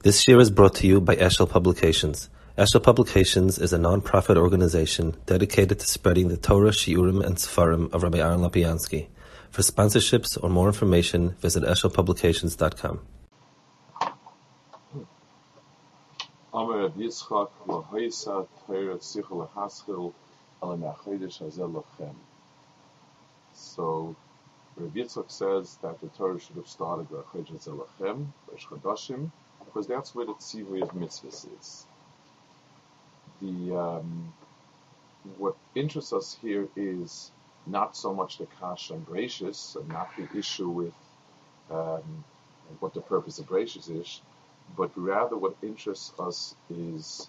This year is brought to you by Eshel Publications. Eshel Publications is a non-profit organization dedicated to spreading the Torah, Shiurim, and Sefarim of Rabbi Aaron Lopiansky. For sponsorships or more information, visit eshelpublications.com. So Reb Yitzchak says that the Torah should have started with Chodesh Hazel Lachem, because that's where the tzivui of mitzvahs is. The um, what interests us here is not so much the kasha and Bereishis, and not the issue with um, what the purpose of Bereishis is, but rather what interests us is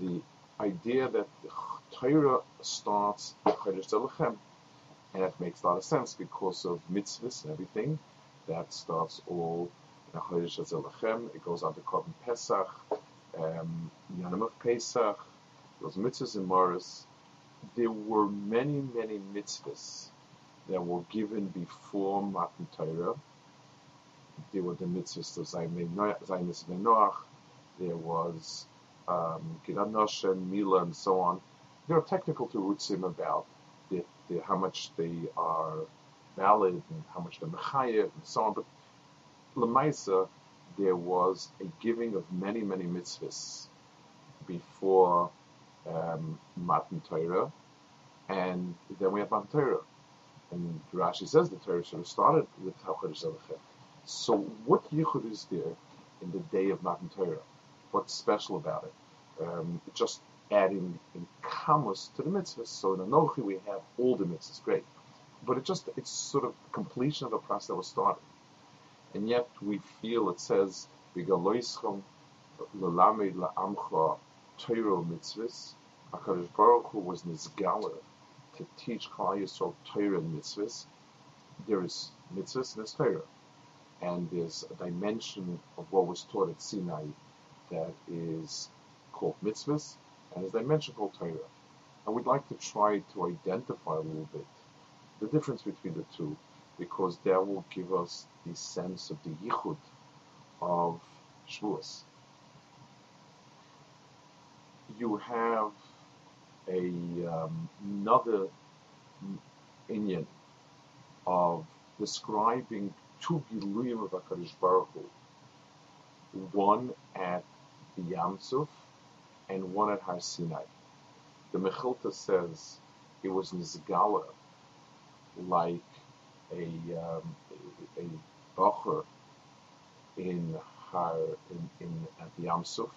the idea that Torah starts and that makes a lot of sense because of mitzvahs and everything. That starts all it goes on to Korban Pesach, um, Yanim of Pesach, those mitzvahs in Morris. There were many, many mitzvahs that were given before Matan Torah. There were the mitzvahs of Zaynis Noach, there was um, Noshem, Mila, and so on. There are technical terutzim about the, the, how much they are valid and how much they're mechayev and so on, but Lamaisa, there was a giving of many, many mitzvahs before um, Matan Torah, and then we have Matan Torah. And Rashi says the Torah should have started with Chodesh Zelachem. So what yichud is there in the day of Matan Torah? What's special about it? Um, just adding in kamus to the mitzvahs. So in Anochi we have all the mitzvahs, great. But it just it's sort of completion of a process that was started and yet we feel it says Vigaloischem Lalamed La'amcha Torah mitzvahs. HaKadosh Baruch Hu was nizgala to teach Klal Yisrael Torah and mitzvahs. There is mitzvahs and there's Torah. And there's a dimension of what was taught at Sinai that is called mitzvahs, and there's a dimension called Torah. And we'd like to try to identify a little bit the difference between the two because that will give us the sense of the yichud of Shavuos. You have a um, another inyan of describing two giluyim of Hakadosh Baruch Hu, one at the Yamsuf and one at Har Sinai. The Mechilta says it was Nizgala, like a um, a, bacher in Har in, in at the Yamsuf,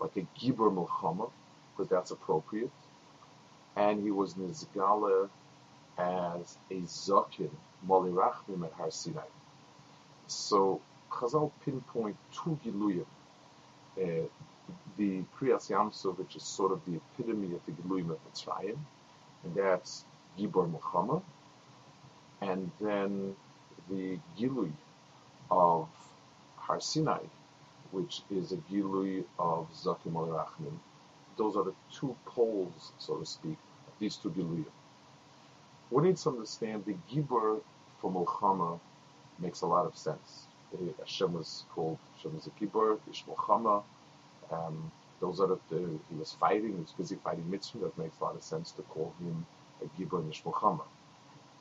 like a Gibor Milchama, because that's appropriate. And he was Nizgala as a Zakin, Mali Rachmim at Har Sinai. So Chazal pinpoint two Giluyim. Uh, the Kriyas Yamsuf, which is sort of the epitome of the Giluyim of Mitzrayim, and that's Gibor Milchama, and then the Gilui of Har Sinai, which is a Gilui of Zakim al Those are the two poles, so to speak, these two Giluyim. We need to understand the Gibor for Mulchama makes a lot of sense. Hashem was called Hashem was a Gibor, Ish Mulchama. Um, those are the, he was fighting, he was busy fighting mitzvah. That makes a lot of sense to call him a Gibor and Ish.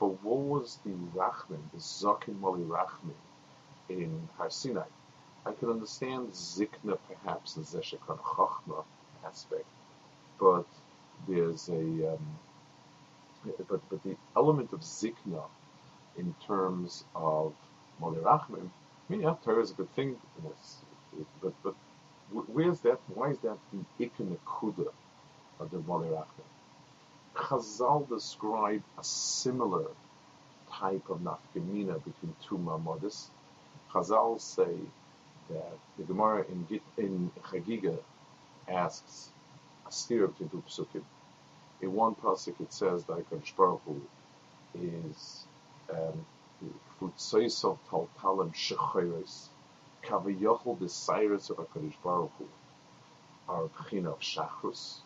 But what was the Rachman, the Zakin Mali Rachman in Har Sinai? I can understand Zikna perhaps the Zeshekon Chachma aspect, but there's a um, but but the element of Zikna in terms of Mali Rachman, I mean, yeah, Torah is a good thing, but but where's that? Why is that the Ikanakuda of the Mali Rachman? Chazal describe a similar type of nafkamina between two mamodas. Chazal say that the Gemara in, in Chagiga asks a steer of two psukim. In one pasuk it says that Hakadosh Baruch Hu is um, futzoisov tal talam shechoros kavayochel the cyrus of Hakadosh Baruch Hu are b'china of shachrus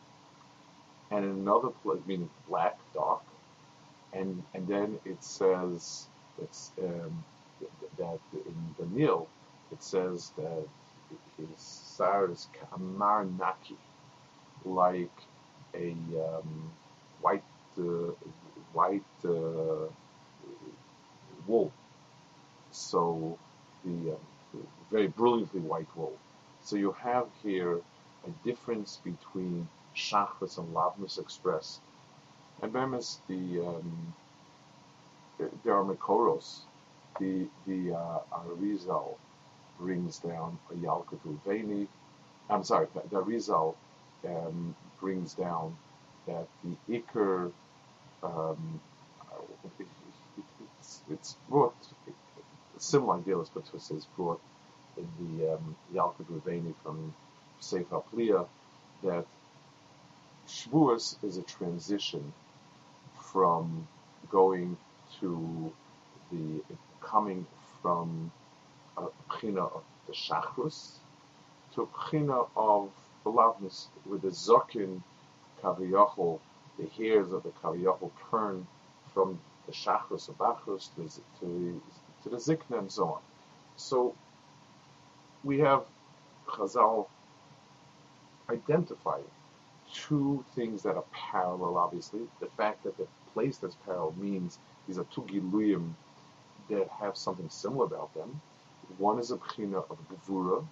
and another place, meaning black, dark, and and then it says it's um, that in the Nil, it says that his sar is kamar naki, like a um, white uh, white uh, wool. So the uh, very brilliantly white wool. So you have here a difference between shachris and lavnus expressed. And Bemis, the um, there are Makoros. The the uh, Arizal brings down a Yalkut Veni. I'm sorry, the Arizal um, brings down that the Iker um, it's, it's brought similar idea as Batus is brought in the um, Yalkut Ruveni from Sefer that Shavuos is a transition from going to the coming from a pchina of the shachrus to a pchina of the lavnus with the zokin kaviyachol, the hairs of the kaviyachol turn from the shachrus of bachrus to, to, to the zikna and so on. So we have Chazal identifying two things that are parallel, obviously. The fact that the place that's parallel means these are two Giluyim that have something similar about them. One is a Bchina of Gevura,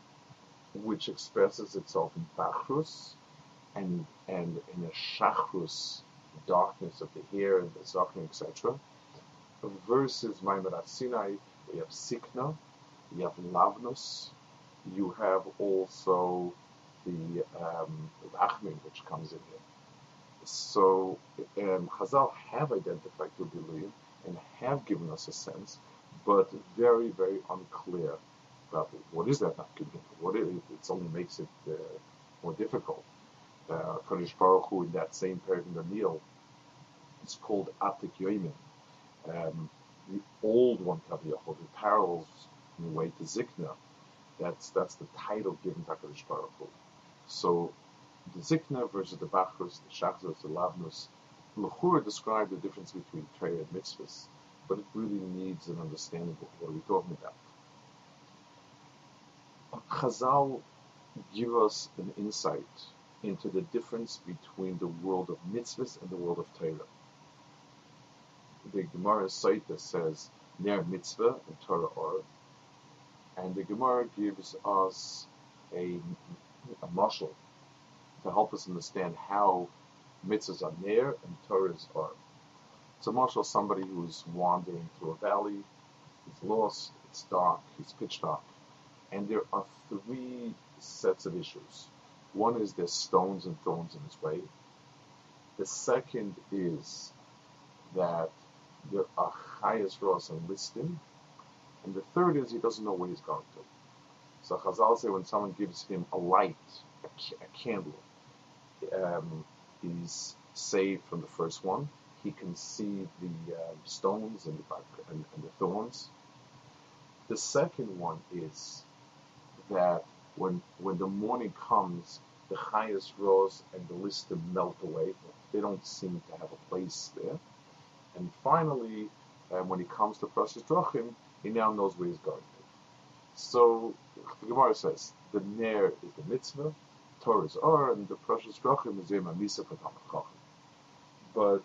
which expresses itself in Bachrus and, and in a Shachrus, darkness of the hair and the Zakna, etc. Versus Maimon Sinai, we have Sikna, you have Lavnus, you have also the um, which comes in here. So um, Chazal have identified Giluyim and have given us a sense, but very, very unclear about what is that Nafkamina. What it, it only makes it uh, more difficult. Uh, Kodesh Baruch Hu, in that same period in the meal, it's called Atik Yoimin. Um, the old one, Kaviyachol, the parallels in the way to Zikna. That's that's the title given to Kodesh Baruch Hu. So the Zikna versus the Bachrus, the Shachzos, the Lavnus, Lechura describe the difference between Torah and mitzvahs, but it really needs an understanding of what are we talking about. Chazal give us an insight into the difference between the world of mitzvahs and the world of Torah. The Gemara Sotah says, Ner mitzvah and Torah or, and the Gemara gives us a, a mashal to help us understand how mitzvahs are near and Torahs are. It's a mashal somebody who's wandering through a valley, he's lost, it's dark, it's pitch dark, and there are three sets of issues. One is there's stones and thorns in his way. The second is that there are chayos ra'os and listing. And the third is he doesn't know where he's going to. So Chazal say when someone gives him a light, a, a candle, um, he's saved from the first one. He can see the uh, stones and the, and, and the thorns. The second one is that when when the morning comes, the chayos ra'os and the listed melt away. They don't seem to have a place there. And finally, uh, when he comes to Parashas Drachim, he now knows where he's going. So the Gemara says the Ner is the mitzvah, Torahs are, and the parashas drachim is Yom Misa for. But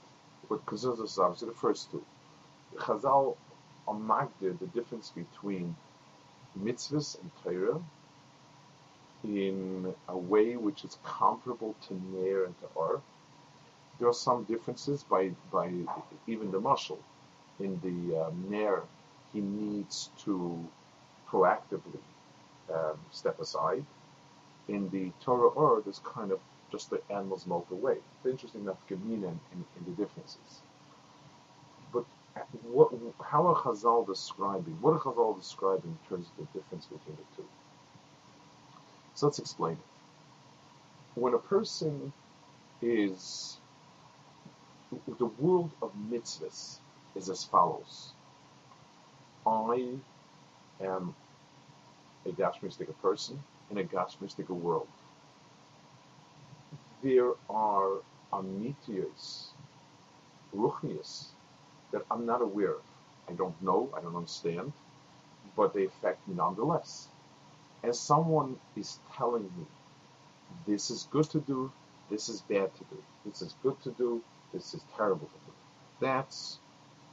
what concerns us is obviously the first two. Chazal on the difference between mitzvahs and Torah in a way which is comparable to Ner and to Or. There are some differences by, by even the Mashal. In the um, Ner, he needs to proactively um, step aside in the Torah or there's kind of just the animals melt away. It's interesting enough Gemina in, in, in, the differences. But what, how are Chazal describing, what are Chazal describing in terms of the difference between the two? So let's explain it. When a person is, the world of mitzvahs is as follows. I am a Dashmistic person in a Gashmistic world. There are amitiyas, ruchnias, that I'm not aware of. I don't know, I don't understand, but they affect me nonetheless. as someone is telling me, this is good to do, this is bad to do, this is good to do, this is terrible to do. That's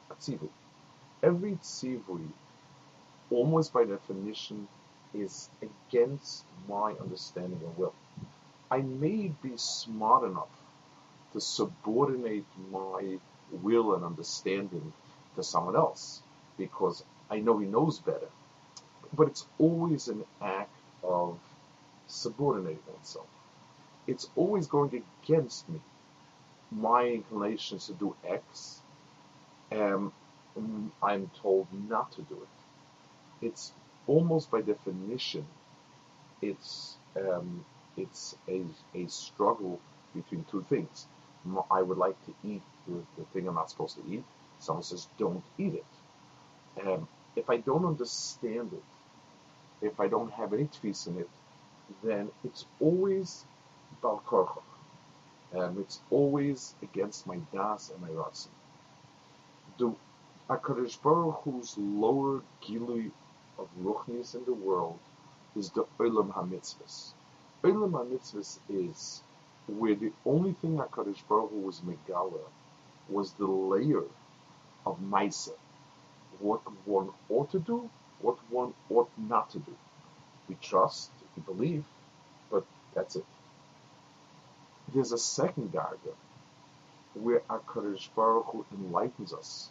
a tzivui. Every tzivui, almost by definition, is against my understanding and will. I may be smart enough to subordinate my will and understanding to someone else because I know he knows better. But it's always an act of subordinating oneself. It's always going against me. My inclinations to do X, um, I'm told not to do it. It's almost by definition, it's um, it's a, a struggle between two things. I would like to eat the, the thing I'm not supposed to eat. Someone says, don't eat it. Um, if I don't understand it, if I don't have any tvis in it, then it's always balkorcha. Um, it's always against my das and my ratzin. The Hakadosh Baruch Hu's lower gilui of ruchnis in the world is the olam hamitzvahs. Olam hamitzvahs is where the only thing Hakadosh Baruch Hu was megala was the layer of Maisa, what one ought to do, what one ought not to do. We trust, we believe, but that's it. There's a second darga where HaKadosh Baruch Hu enlightens us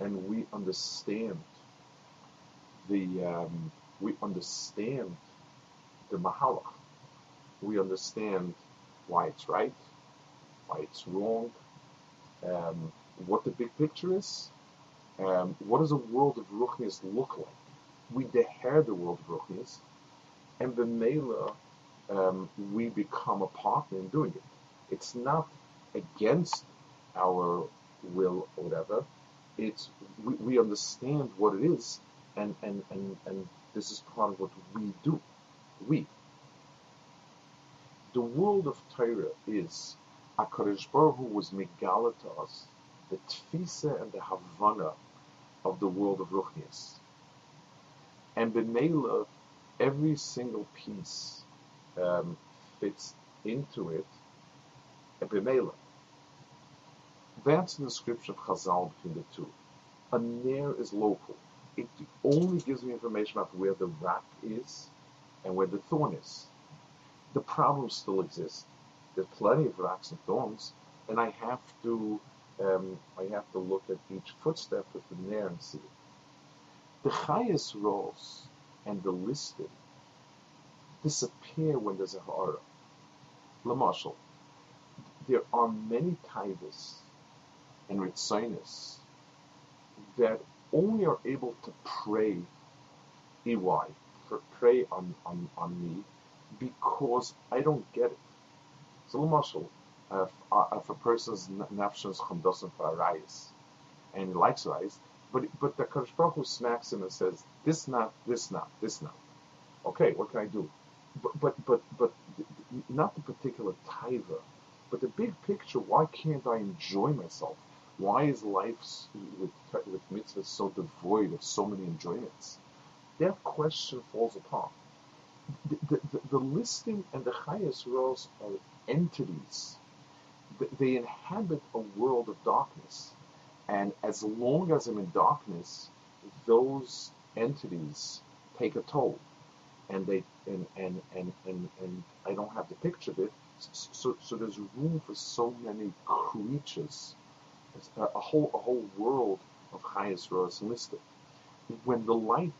and we understand the um, we understand the mahalach. We understand why it's right, why it's wrong, um, what the big picture is, um, what does a world of ruchnias look like? We deher the world of ruchnias, and the mela um, we become a partner in doing it. It's not against our will or whatever. It's we, we understand what it is, and, and, and, and this is part of what we do. We. The world of Torah is HaKadosh Baruch Hu was megala to us the tfisa and the havana of the world of Ruchnias. And B'meila, every single piece um, fits into it, B'meila. That's the description of Chazal between the two. A nair is local. It only gives me information about where the rock is and where the thorn is. The problem still exists. There's plenty of rocks and thorns, and I have to um, I have to look at each footstep with the nair and see. The chayos ra'os and the listed disappear when there's a ha'ara. Lamashal, there are many taivas and ritzinus that only are able to pray EY, for pray on, on, on me, because I don't get it. So, Lamashal, if, uh, if a person's nafshon is chamdosim for arayis, and he likes arayis, but but the Kadosh Baruch Hu smacks him and says, "This not, this not, this not." Okay, what can I do? But but but but not the particular taiva, but the big picture. Why can't I enjoy myself? Why is life with with mitzvahs so devoid of so many enjoyments? That question falls apart. The, the, the, the listing and the chayos ra'os are entities they inhabit a world of darkness. And as long as I'm in darkness, those entities take a toll. And they and and, and, and, and I don't have the picture of it. So, so there's room for so many creatures, a, a whole a whole world of chayos ra'os listed. When the light,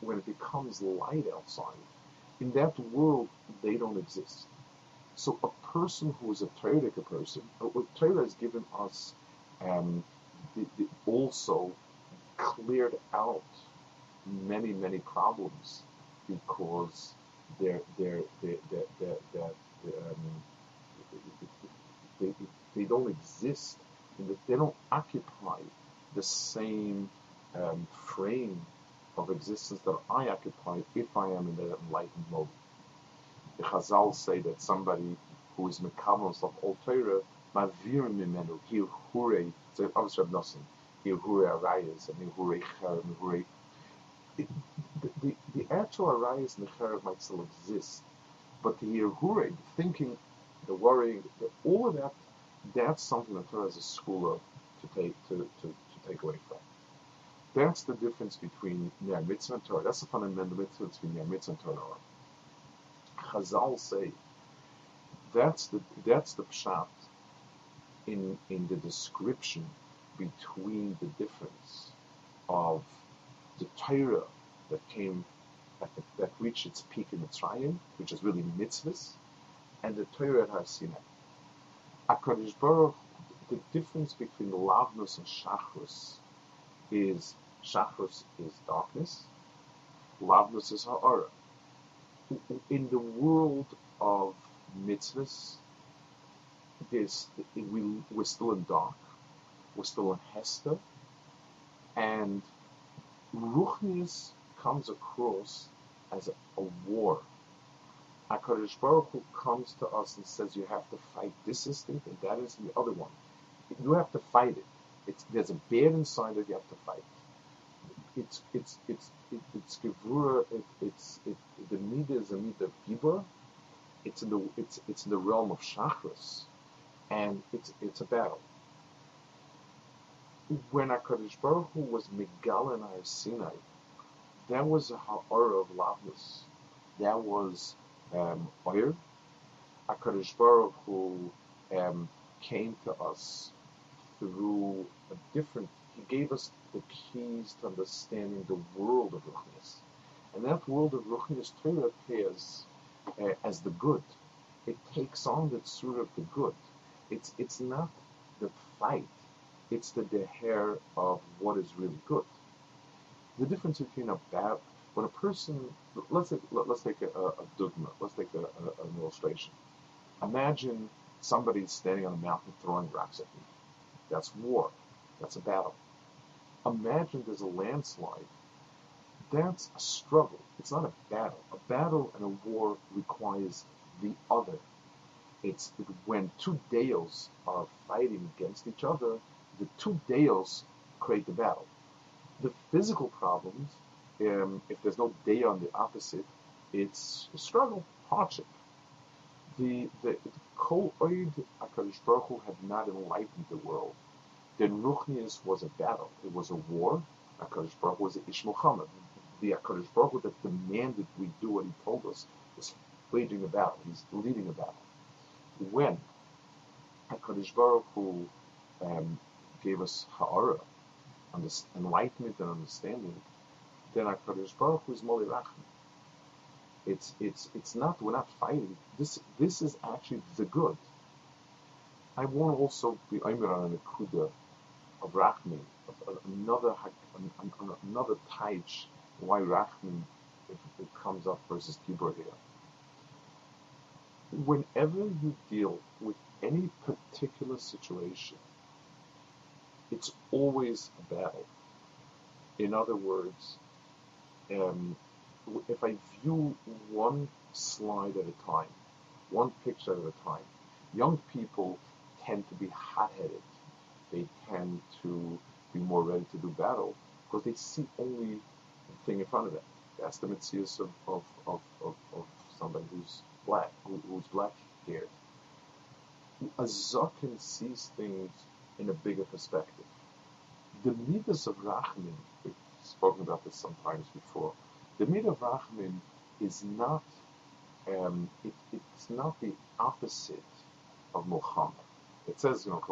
when it becomes light outside, in that world they don't exist. So a person who is a Torah person, what Torah has given us um, the, the also cleared out many, many problems because they're, they're, they're, they're, they're, they're um, they, they don't exist, they don't occupy the same um, frame of existence that I occupy if I am in the enlightened mode. The Chazal say that somebody who is mekabel himself all Torah, mavir mimenu, hil hure, so obviously Reb Nosson, hil hure arayas, and cher, and. The, the, the actual arise Necharev might still exist, but the Yerhure, the thinking, the worrying, the, all of that, that's something that Torah has a school of to take to, to, to take away from. That's the difference between Ner Mitzvah and Torah. That's the fundamental difference between Ner Mitzvah and Torah. Chazal say that's the that's the pshat in in the description between the difference of the Torah that came the, that reached its peak in the Mitzrayim, which is really mitzvahs, and the Torah at Har Sinai. Hakadosh Baruch, the difference between lavnus and shachrus is shachrus is darkness, lavnus is ha'ara. In the world of mitzvahs, we, we're still in dark, we're still in Hester, and Ruchnius comes across as a, a war. HaKadosh Baruch Hu comes to us and says you have to fight this instinct and that is the other one. You have to fight it. It's, there's a bear inside that you have to fight. It's it's it's it, it's gevura. It, it's it, the midah is a midah of gibur. It's in the it's it's in the realm of chakras, and it's it's a battle. When HaKadosh Baruch Hu was Megal Har Sinai, that was a ha'ara of lavnus. That was um, oyer. HaKadosh Baruch um, came to us through a different, he gave us the keys to understanding the world of Ruchnius. And that world of Ruchnius Torah appears uh, as the good. It takes on the sort of the good. It's, it's not the fight, it's the deher of what is really good the difference between a bad when a person let's take, let, us take a, a, dogma let's take a, a, an illustration. Imagine somebody standing on a mountain throwing rocks at you. That's war. That's a battle. Imagine there's a landslide. That's a struggle. It's not a battle. A battle and a war requires the other. It's when two deos are fighting against each other the two deos create the battle. The physical problems, um, if there's no day on the opposite, it's a struggle, hardship. The the Kol Oid Akadosh Baruch had not enlightened the world. The Ruchnius was a battle. It was a war. Akadosh Baruch was Ish Milchama. The Akadosh Baruch Hu that demanded we do what he told us was waging a battle. He's leading a battle. When Akadosh Baruch Hu um, gave us Ha'ara, enlightenment and understanding, then HaKadosh Baruch Hu is Moli Rachman. It's, it's, it's not, we're not fighting. This, this is actually the good. I want to also be Aimer on a Kuda of Rachman, of another, another taich, why Rachman, if it comes up versus Kibur here. Whenever you deal with any particular situation, it's always a battle. In other words, um, if I view one slide at a time, one picture at a time, young people tend to be hot-headed. They tend to be more ready to do battle because they see only the thing in front of them. That's the mitzvahs of, of, of, of, of somebody who's black, who, who's black-haired. A zaken sees things in a bigger perspective. The midas of we've spoken about this sometimes before, the midah Rachmin is not, um, it, it's not the opposite of Milchama. It says, you know,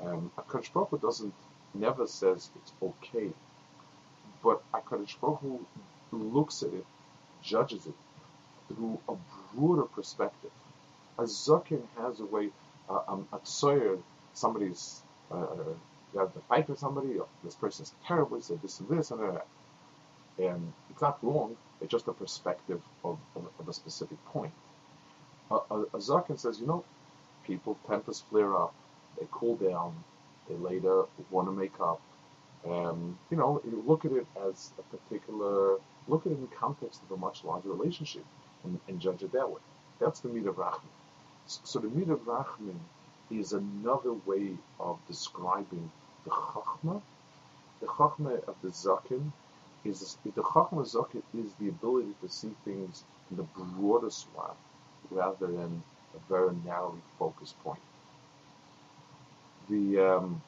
um, HaKadosh Baruch Hu doesn't, never says it's okay, but HaKadosh Baruch looks at it, judges it through a broader perspective. A Zakin has a way, uh, um, a tsoyer, somebody's, uh, you have to fight with somebody, this person's terrible, he said this and this and that. And it's not wrong, it's just a perspective of, of, of a specific point. A, a Zakin says, you know, people, tempers flare up, they cool down, they later want to make up. And, you know, you look at it as a particular, look at it in context of a much larger relationship and, and judge it that way. That's the meat of Rachman. So the meat of Rachman is another way of describing the Chachma the chachma of the zaken is the chachma zaken is the ability to see things in the broader swath rather than a very narrowly focused point. The um,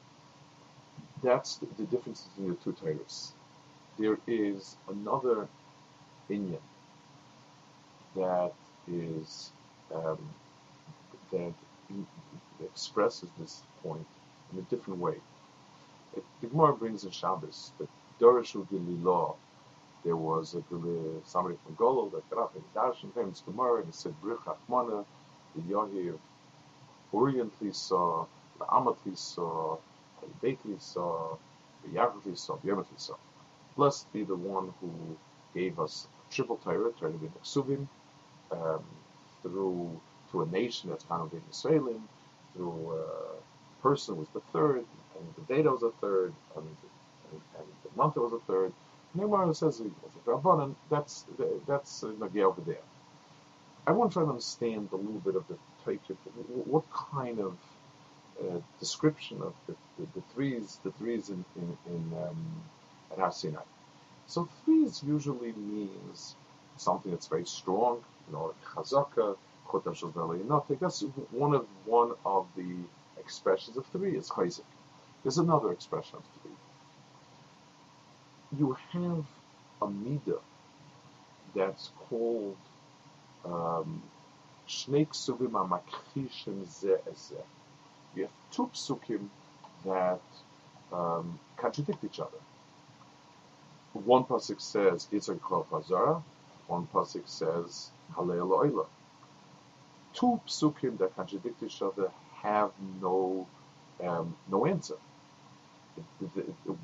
that's the, the, difference between the two titles. There is another inyan that is um, that expresses this point in a different way. Gemara brings in Shabbos that Dorashu Gililah, there was a somebody from Golol that got up in Daj and Darshan famous Gemara and said Brich Achmana, the Yahiv, Orientally saw, the Amatli saw, the Beitli saw, the Yaakov saw, the Yemetli saw. Blessed be the one who gave us triple Torah, turning into Ksuvim, um, through to a nation that's found in Israelim, through a person was the third, and the data was a third, and, and, and the month was a third. Neymar says it was Rabbanan, that's that's uh, over there. I want to try to understand a little bit of the type of what kind of uh, description of the, the, the, threes, the threes in in, in um, at. So threes usually means something that's very strong, you know, like chazaka, chotam That's one of one of the expressions of three is chayzik. There's another expression of three. You have a midah that's called um, You have two psukim that um, contradict each other. One pasuk says Yitzhak Kol Chazara, one pasuk says Halel Oila. Two psukim that contradict each other have no um, no answer.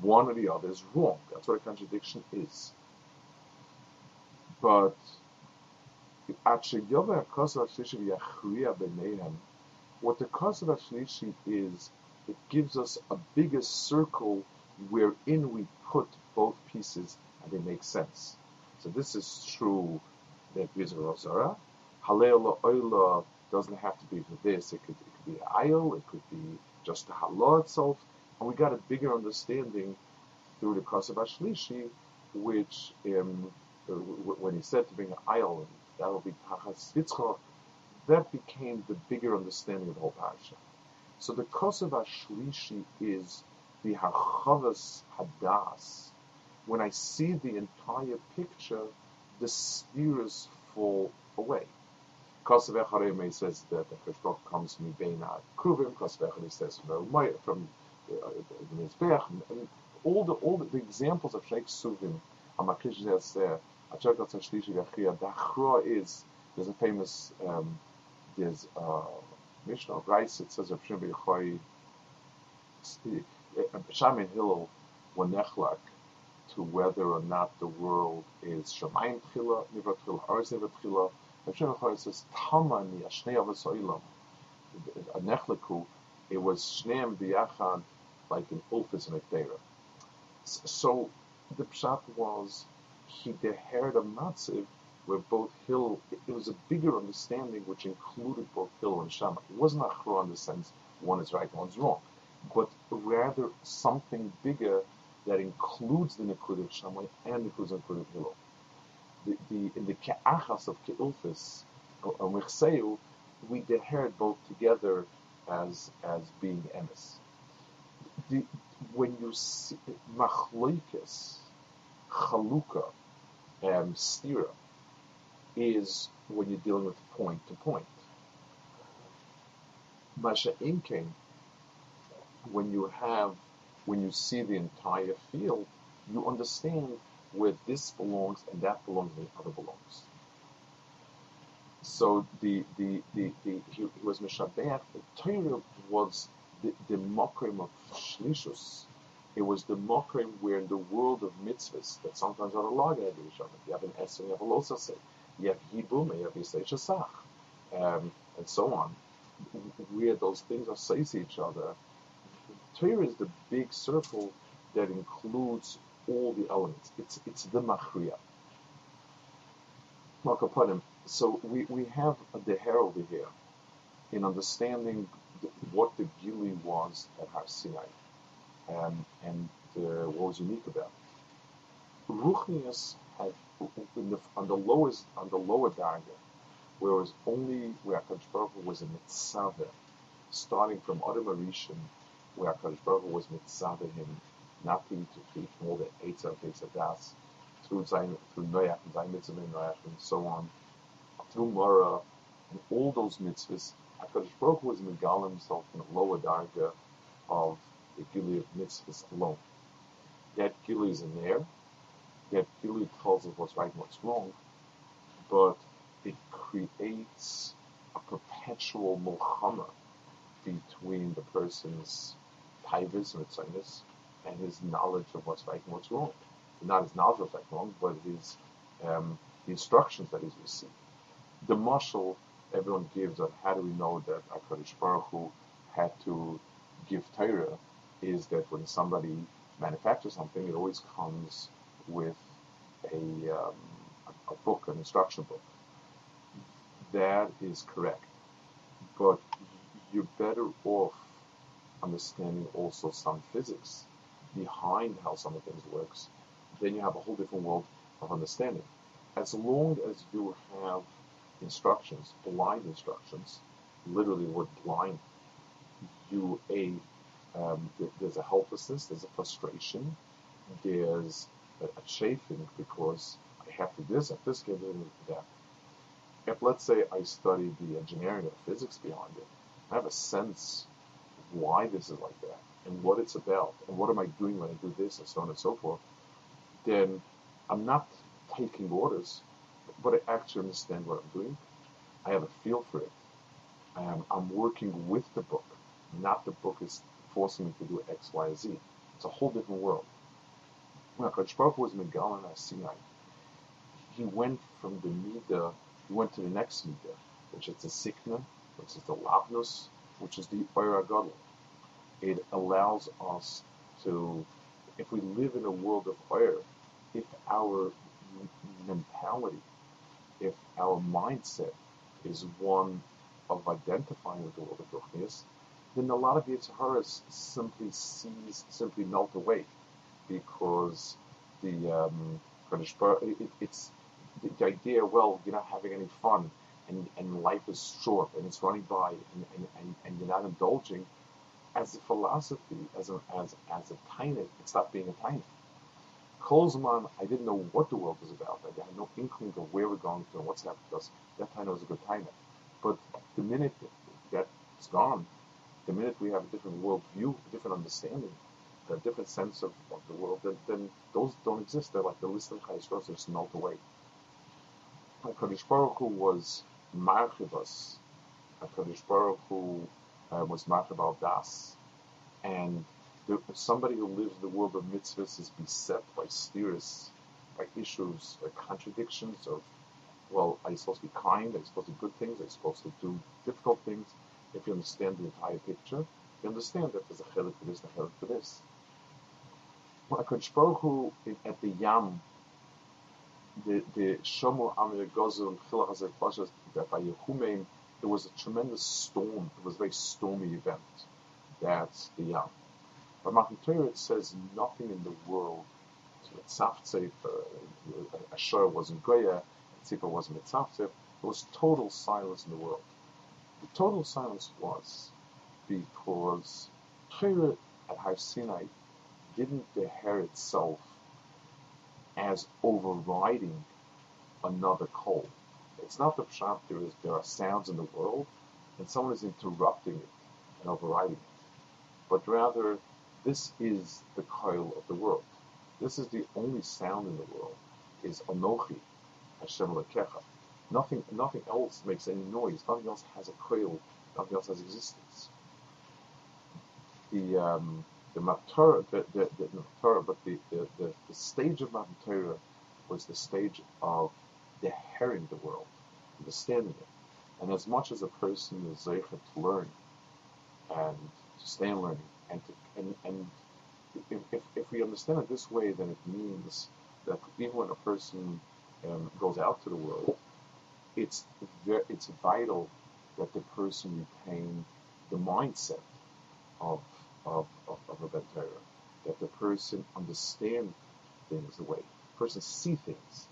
One or the other is wrong. That's what a contradiction is. But what the of Ashlishi is, it gives us a bigger circle wherein we put both pieces and they make sense. So this is true that Vizra Rosara. Halel Oila doesn't have to be for this. It could, it could be Ayel, it could be just the Halal itself. And we got a bigger understanding through the Kosev Ashlishi, which um, when he said to bring an Ayel, that will be Tachas that became the bigger understanding of the whole parasha. So the Kosev Ashlishi is the Hachavas Hadas. When I see the entire picture, the spheres fall away. Kosev says that the first Cheshbok comes from Kruvim, Kosev says from the Mizbech, all the all the, the examples of Sheikh Suvim, Hamakish says there, Achakat Shlishi Gachia, the Achra is, there's a famous, um, there's uh, Mishnah of Rice, it says of Shimbi Choi, Shamin Hillel, when Nechlak, to whether or not the world is Shemayim Tchila, Nivra Tchila, Arz Nivra Tchila, Hashem Echad says, Tamani, Ashnei Avos Oilam, a Nechlaku, it was Shneim B'yachad, like an Ulfis and a So the Pshat was, he dehered a Matziv where both Hill, it was a bigger understanding which included both Hill and Shammah. It wasn't Achra in the sense one is right, one's wrong, but rather something bigger that includes the Nikud of Shammai and includes the Nikud of Hillel. The, the, in the Ke'achas of Ke'ulfis, or Mechseu, we dehered both together as as being emes. The, when you see machloikis, chaluka, and stira, is when you're dealing with point to point. Masha inking, when you have when you see the entire field, you understand where this belongs and that belongs and the other belongs. So the the the, the he, he was Meshabeach. The Torah was the, the of Shlishus. It was the mokrim where in the world of mitzvahs that sometimes are a log of each other. You have an Esser, you have a Losase, you have Yibum, you have Yisei Shasach, um, and so on. Where those things are says to each other, Torah is the big circle that includes all the elements. It's it's the. Makapanim. So we, we have the herald here in understanding what the Gili was at Har Sinai. Um, and uh, what was unique about it. Ruchnius had the, on the lowest on the lower darga, where it was only where Hakadosh Baruch was a mitzvah, starting from Adam where Hakadosh Baruch was mitzvah him not to to eat from all the eight of eight of das, through Zayin, through Noach and Zayin mitzvah and and so on, through Mara and all those mitzvahs. Hakadosh Baruch was megal himself in the lower darga of the Gili of mitzvahs alone. That Gili is in there. That Gili tells us what's right and what's wrong, but it creates a perpetual mulchama between the person's taivas and tzainis and his knowledge of what's right and what's wrong. Not his knowledge of what's right and wrong, but his um, the instructions that he's received. The mashal everyone gives on how do we know that HaKadosh Baruch Hu had to give Torah is that when somebody manufactures something, it always comes with a, um, a, book, an instruction book. That is correct. But you're better off understanding also some physics behind how some of things works. Then you have a whole different world of understanding. As long as you have instructions, blind instructions, literally the word blind, you a um, there's a helplessness, there's a frustration, there's a, a chafing because I have to do this, I have this, I have that. If let's say I study the engineering or physics behind it, I have a sense why this is like that and what it's about and what am I doing when I do this and so on and so forth, then I'm not taking orders, but I actually understand what I'm doing. I have a feel for it. Um, I'm working with the book, not the book is forcing me to do X, Y, Z. It's a whole different world. When Baruch was Megal and Sinai, he went from the Mida, he went to the next Mida, which is the Sikna, which is the Lavnus, which is the Oyer Gadol. It allows us to, if we live in a world of Oyer, if our mentality, if our mindset is one of identifying with the world of Ruchnias, then a lot of the Yitzharas simply sees, simply melt away because the um, it, it's the, the, idea, well, you're not having any fun and, and life is short and it's running by and, and, and, and you're not indulging as a philosophy, as a, as, as a tiny, it stopped being a tiny. Kolzman, I didn't know what the world was about. I had no inkling of where we're going to and what's happening to us. That time was a good time. But the minute that's gone, the minute we have a different worldview, a different understanding, a different sense of, of the world, then, then those don't exist. They're like the list of Chayes Rosh, just melt away. HaKadosh Baruch Hu was Marchivas. HaKadosh Baruch Hu uh, was Marchiv Das. And somebody who lives the world of mitzvahs is beset by steers, by issues, by contradictions of well, are you supposed to be kind? Are you supposed to do good things? Are you supposed to do difficult things? If you understand the entire picture, you understand that there's a chelik for this and a chelik for this. HaKadosh Baruch at the Yam, the the Shomu Amir Gozel Chilach Pashas, that by Yehumeim, there was a tremendous storm. It was a very stormy event. That's the Yam. But Torah, it says nothing in the world to Tzaftzef, uh, Asher wasn't Goya, Tzipah wasn't Mitzaftzef, there was total silence in the world. The total silence was because Torah at Har Sinai didn't bear itself as overriding another call. It's not the pshat there is there are sounds in the world and someone is interrupting it and overriding it. But rather this is the coil of the world. This is the only sound in the world, is Anochi, Hashem Lekecha. Nothing, nothing else makes any noise. Nothing else has a coil. Nothing else has existence. The um, the Matur, the, the, the, Matur, but the, the, the, the stage of Matan was the stage of hearing the world, understanding it. And as much as a person is zeichet to learn and to stay in learning, and to, and, and if, if, we understand it this way, then it means that even when a person um, goes out to the world, it's it's vital that the person retain the mindset of of, of, of a Bentera. that the person understand things the way the person see things.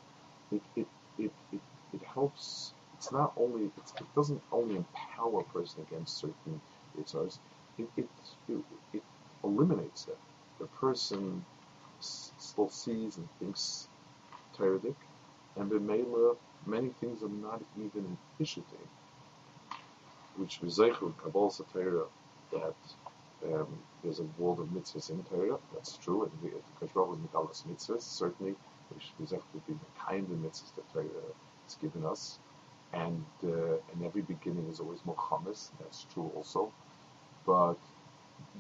It it it it, it helps. It's not only it doesn't only empower a person against certain yitzhars. It it, it it eliminates them. The person still sees and thinks Toradic, and B'meila, many things are not even him. Which V'zeichu, Kabbalah Satira, that um, there's a world of mitzvahs in Torah, that's true, and because Rav was Megalas mitzvahs, certainly we should be be the kind of mitzvahs that Torah has given us, and uh, and every beginning is always Mohammed, that's true also, but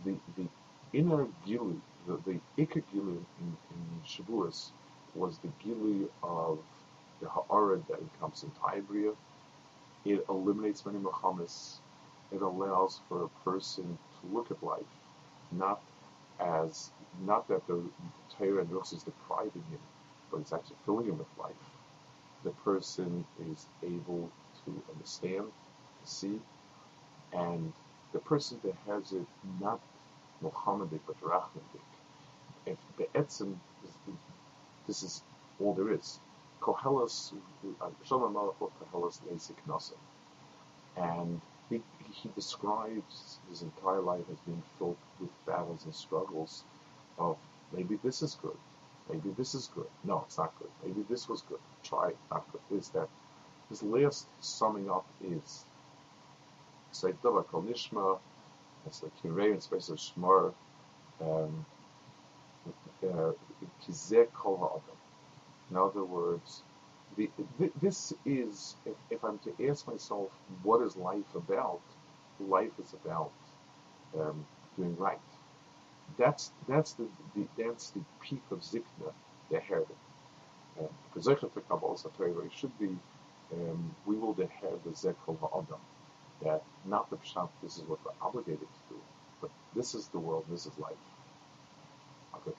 the the inner gili, the, the gili in, in Shavuos was the gili of the ha'arad that comes in Taibria. It eliminates many machamis. It allows for a person to look at life not as not that the Torah and Ruchs is depriving him, but it's actually filling him with life. The person is able to understand, to see, and the person that has it not Muhammadic but Rahmanic. If the etzim, this is all there is. Koheles, Shalom Malach Koheles Leisik Nasa. And he, he describes his entire life as being filled with battles and struggles of maybe this is good, maybe this is good, no, it's not good, maybe this was good, try it, not good, is that his last summing up is Sayyidullah Kol Nishma, it's like Kirei in space of Shmar, um, uh, in other words, the, this is, if, if, I'm to ask myself, what is life about? Life is about um, doing right. That's that's the, the, that's the peak of zikna, the head. For zecher to Kabbalah should be um, we will the head the zekel ha'adam. That not the pshat. This is what we're obligated to do, but this is the world. This is life. Okay.